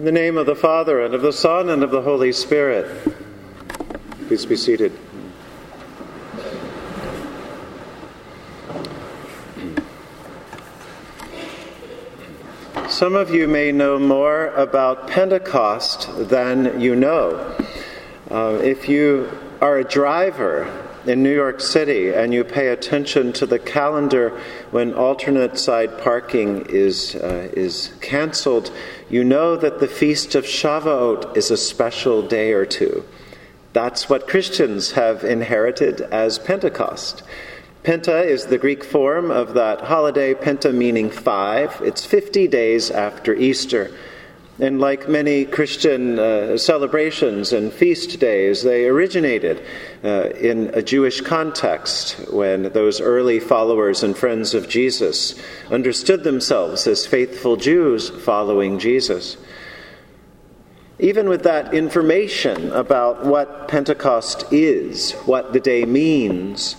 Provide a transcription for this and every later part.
In the name of the Father, and of the Son, and of the Holy Spirit. Please be seated. Some of you may know more about Pentecost than you know. Uh, if you are a driver in New York City and you pay attention to the calendar when alternate side parking is, uh, is canceled, you know that the Feast of Shavuot is a special day or two. That's what Christians have inherited as Pentecost. Penta is the Greek form of that holiday, Penta meaning five. It's 50 days after Easter. And like many Christian uh, celebrations and feast days, they originated uh, in a Jewish context when those early followers and friends of Jesus understood themselves as faithful Jews following Jesus. Even with that information about what Pentecost is, what the day means,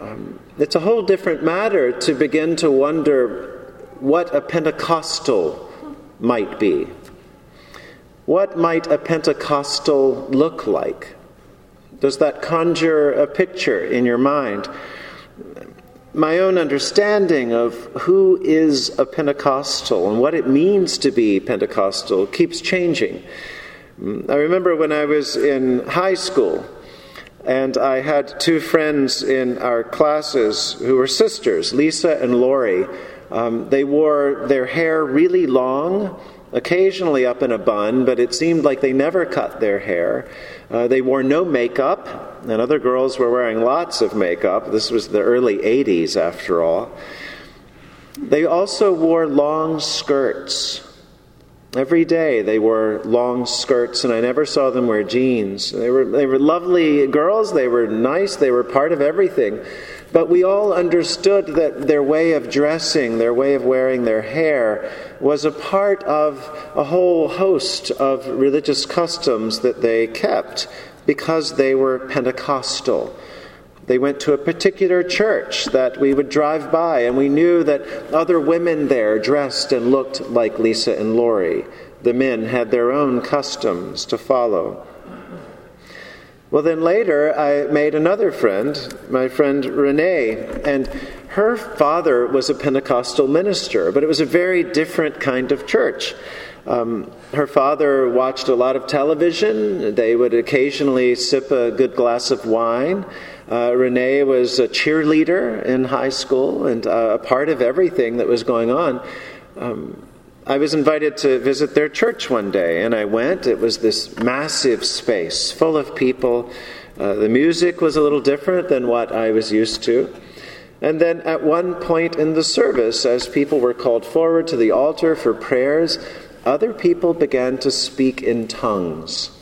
um, it's a whole different matter to begin to wonder what a Pentecostal might be. What might a Pentecostal look like? Does that conjure a picture in your mind? My own understanding of who is a Pentecostal and what it means to be Pentecostal keeps changing. I remember when I was in high school, and I had two friends in our classes who were sisters, Lisa and Lori. Um, they wore their hair really long occasionally up in a bun, but it seemed like they never cut their hair. Uh, they wore no makeup, and other girls were wearing lots of makeup. This was the early 80s, after all. They also wore long skirts. Every day they wore long skirts, and I never saw them wear jeans. They were, they were lovely girls, they were nice, they were part of everything. But we all understood that their way of dressing, their way of wearing their hair, was a part of a whole host of religious customs that they kept because they were Pentecostal. They went to a particular church that we would drive by, and we knew that other women there dressed and looked like Lisa and Lori. The men had their own customs to follow. Well, then later I made another friend, my friend Renee, and her father was a Pentecostal minister, but it was a very different kind of church. Um, her father watched a lot of television. They would occasionally sip a good glass of wine. Uh, Renee was a cheerleader in high school and uh, a part of everything that was going on. Um, I was invited to visit their church one day, and I went. It was this massive space full of people. Uh, the music was a little different than what I was used to. And then at one point in the service, as people were called forward to the altar for prayers, other people began to speak in tongues.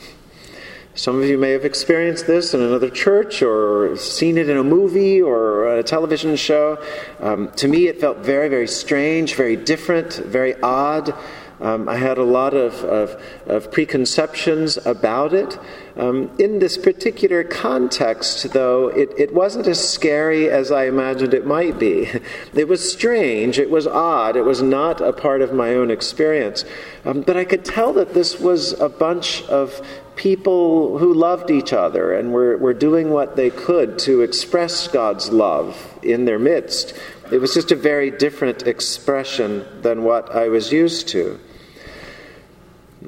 Some of you may have experienced this in another church or seen it in a movie or a television show. Um, to me, it felt very, very strange, very different, very odd. Um, I had a lot of, of, of preconceptions about it. Um, in this particular context, though, it, it wasn't as scary as I imagined it might be. It was strange, it was odd, it was not a part of my own experience. Um, but I could tell that this was a bunch of people who loved each other and were, were doing what they could to express God's love in their midst. It was just a very different expression than what I was used to.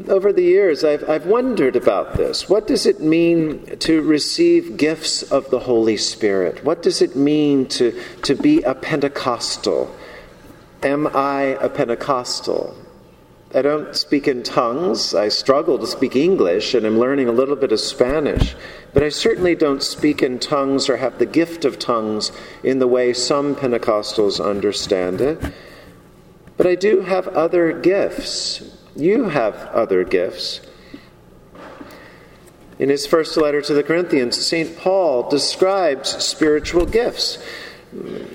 Over the years, I've, I've wondered about this. What does it mean to receive gifts of the Holy Spirit? What does it mean to, to be a Pentecostal? Am I a Pentecostal? I don't speak in tongues. I struggle to speak English, and I'm learning a little bit of Spanish. But I certainly don't speak in tongues or have the gift of tongues in the way some Pentecostals understand it. But I do have other gifts. You have other gifts. In his first letter to the Corinthians, St. Paul describes spiritual gifts.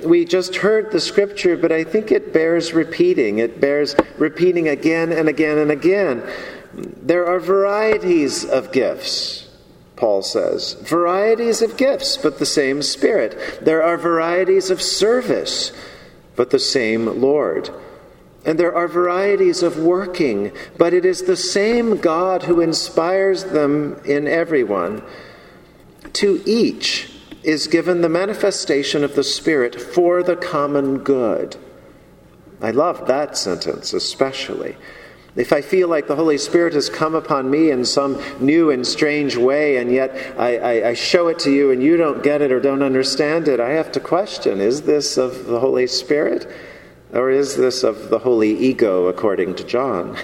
We just heard the scripture, but I think it bears repeating. It bears repeating again and again and again. There are varieties of gifts, Paul says. Varieties of gifts, but the same Spirit. There are varieties of service, but the same Lord. And there are varieties of working, but it is the same God who inspires them in everyone. To each is given the manifestation of the Spirit for the common good. I love that sentence especially. If I feel like the Holy Spirit has come upon me in some new and strange way, and yet I, I, I, show it to you and you don't get it or don't understand it, I have to question is this of the Holy Spirit? Or is this of the holy ego, according to John?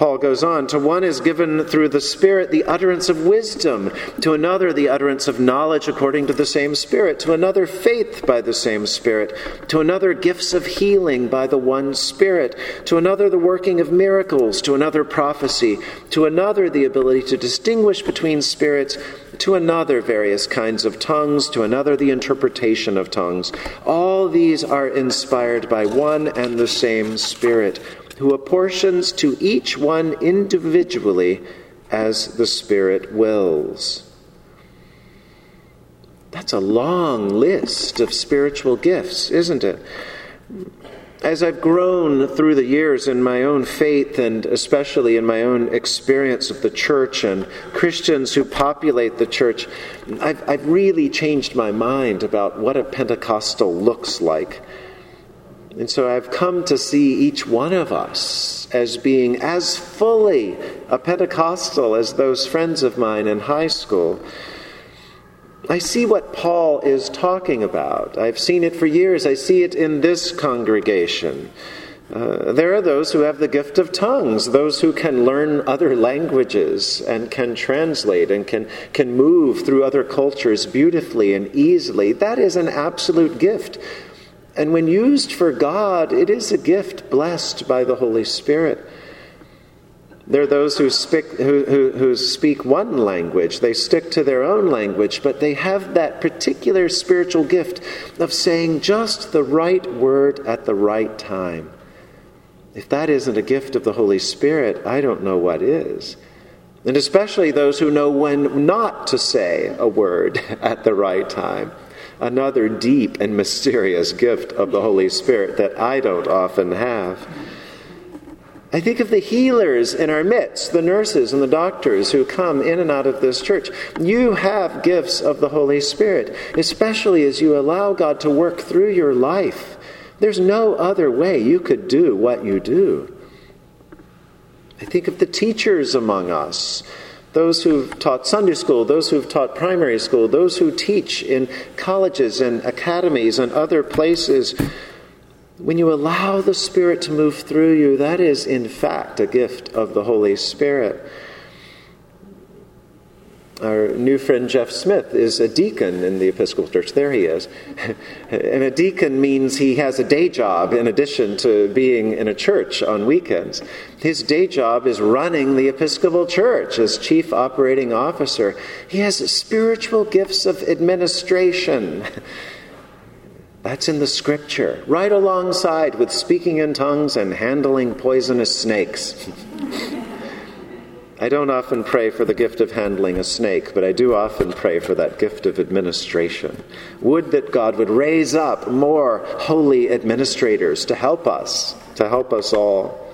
Paul goes on To one is given through the Spirit the utterance of wisdom, to another the utterance of knowledge according to the same Spirit, to another faith by the same Spirit, to another gifts of healing by the one Spirit, to another the working of miracles, to another prophecy, to another the ability to distinguish between spirits to another various kinds of tongues, to another the interpretation of tongues. All these are inspired by one and the same Spirit, who apportions to each one individually as the Spirit wills. That's a long list of spiritual gifts, isn't it? As I've grown through the years in my own faith and especially in my own experience of the church and Christians who populate the church, I've, I've really changed my mind about what a Pentecostal looks like. And so I've come to see each one of us as being as fully a Pentecostal as those friends of mine in high school. I see what Paul is talking about. I've seen it for years. I see it in this congregation. Uh, there are those who have the gift of tongues, those who can learn other languages and can translate and can, can move through other cultures beautifully and easily. That is an absolute gift. And when used for God, it is a gift blessed by the Holy Spirit. There are those who speak, who, who, who, speak one language, they stick to their own language, but they have that particular spiritual gift of saying just the right word at the right time. If that isn't a gift of the Holy Spirit, I don't know what is. And especially those who know when not to say a word at the right time. Another deep and mysterious gift of the Holy Spirit that I don't often have. I think of the healers in our midst, the nurses and the doctors who come in and out of this church. You have gifts of the Holy Spirit, especially as you allow God to work through your life. There's no other way you could do what you do. I think of the teachers among us, those who've taught Sunday school, those who've taught primary school, those who teach in colleges and academies and other places. When you allow the Spirit to move through you, that is, in fact, a gift of the Holy Spirit. Our new friend Jeff Smith is a deacon in the Episcopal Church. There he is. and a deacon means he has a day job in addition to being in a church on weekends. His day job is running the Episcopal Church as chief operating officer. He has spiritual gifts of administration. That's in the scripture, right alongside with speaking in tongues and handling poisonous snakes. I don't often pray for the gift of handling a snake, but I do often pray for that gift of administration. Would that God would raise up more holy administrators to help us, to help us all.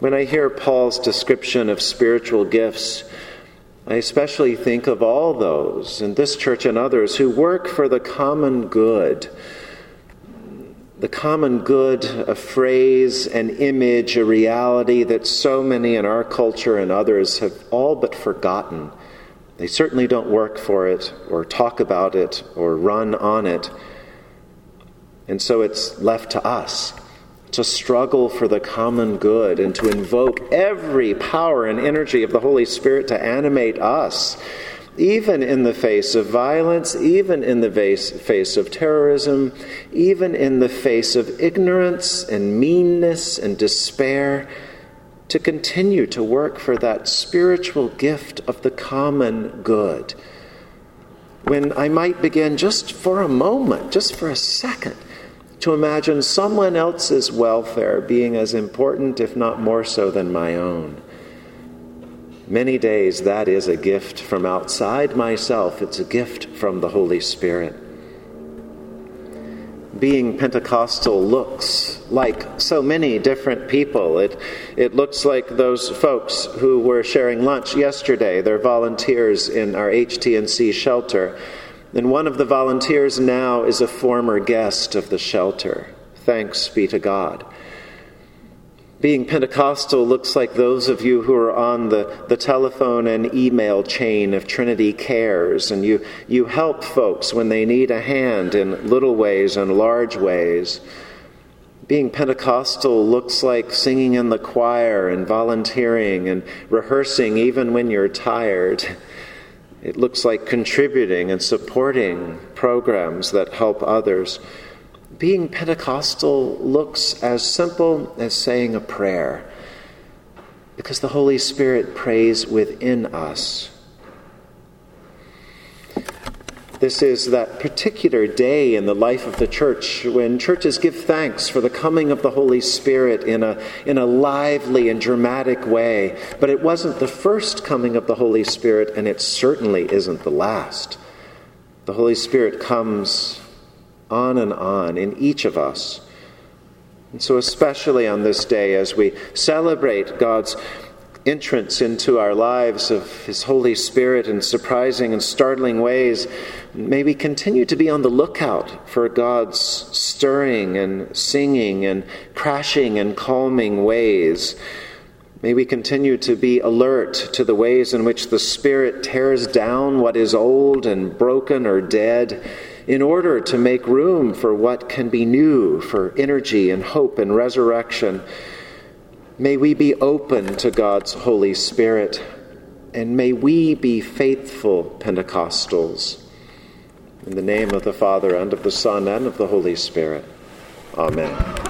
When I hear Paul's description of spiritual gifts, I especially think of all those in this church and others who work for the common good. The common good, a phrase, an image, a reality that so many in our culture and others have all but forgotten. They certainly don't work for it, or talk about it, or run on it. And so it's left to us to struggle for the common good and to invoke every power and energy of the Holy Spirit to animate us, even in the face of violence, even in the face of terrorism, even in the face of ignorance and meanness and despair, to continue to work for that spiritual gift of the common good. When I might begin just for a moment, just for a second, to imagine someone else's welfare being as important, if not more so, than my own. Many days that is a gift from outside myself, it's a gift from the Holy Spirit. being Pentecostal looks like so many different people. It, it looks like those folks who were sharing lunch yesterday. They're volunteers in our HTNC shelter. And one of the volunteers now is a former guest of the shelter. Thanks be to God. Being Pentecostal looks like those of you who are on the, the telephone and email chain of Trinity Cares, and you, you help folks when they need a hand in little ways and large ways. Being Pentecostal looks like singing in the choir and volunteering and rehearsing even when you're tired. It looks like contributing and supporting programs that help others being Pentecostal looks as simple as saying a prayer because the Holy Spirit prays within us. This is that particular day in the life of the church when churches give thanks for the coming of the Holy Spirit in a, in a lively and dramatic way. But it wasn't the first coming of the Holy Spirit, and it certainly isn't the last. The Holy Spirit comes on and on in each of us. And so, especially on this day, as we celebrate God's entrance into our lives of His Holy Spirit in surprising and startling ways, may we continue to be on the lookout for God's stirring and singing and crashing and calming ways. May we continue to be alert to the ways in which the Spirit tears down what is old and broken or dead in order to make room for what can be new, for energy and hope and resurrection. May we be open to God's Holy Spirit, and may we be faithful Pentecostals. In the name of the Father, and of the Son, and of the Holy Spirit. Amen.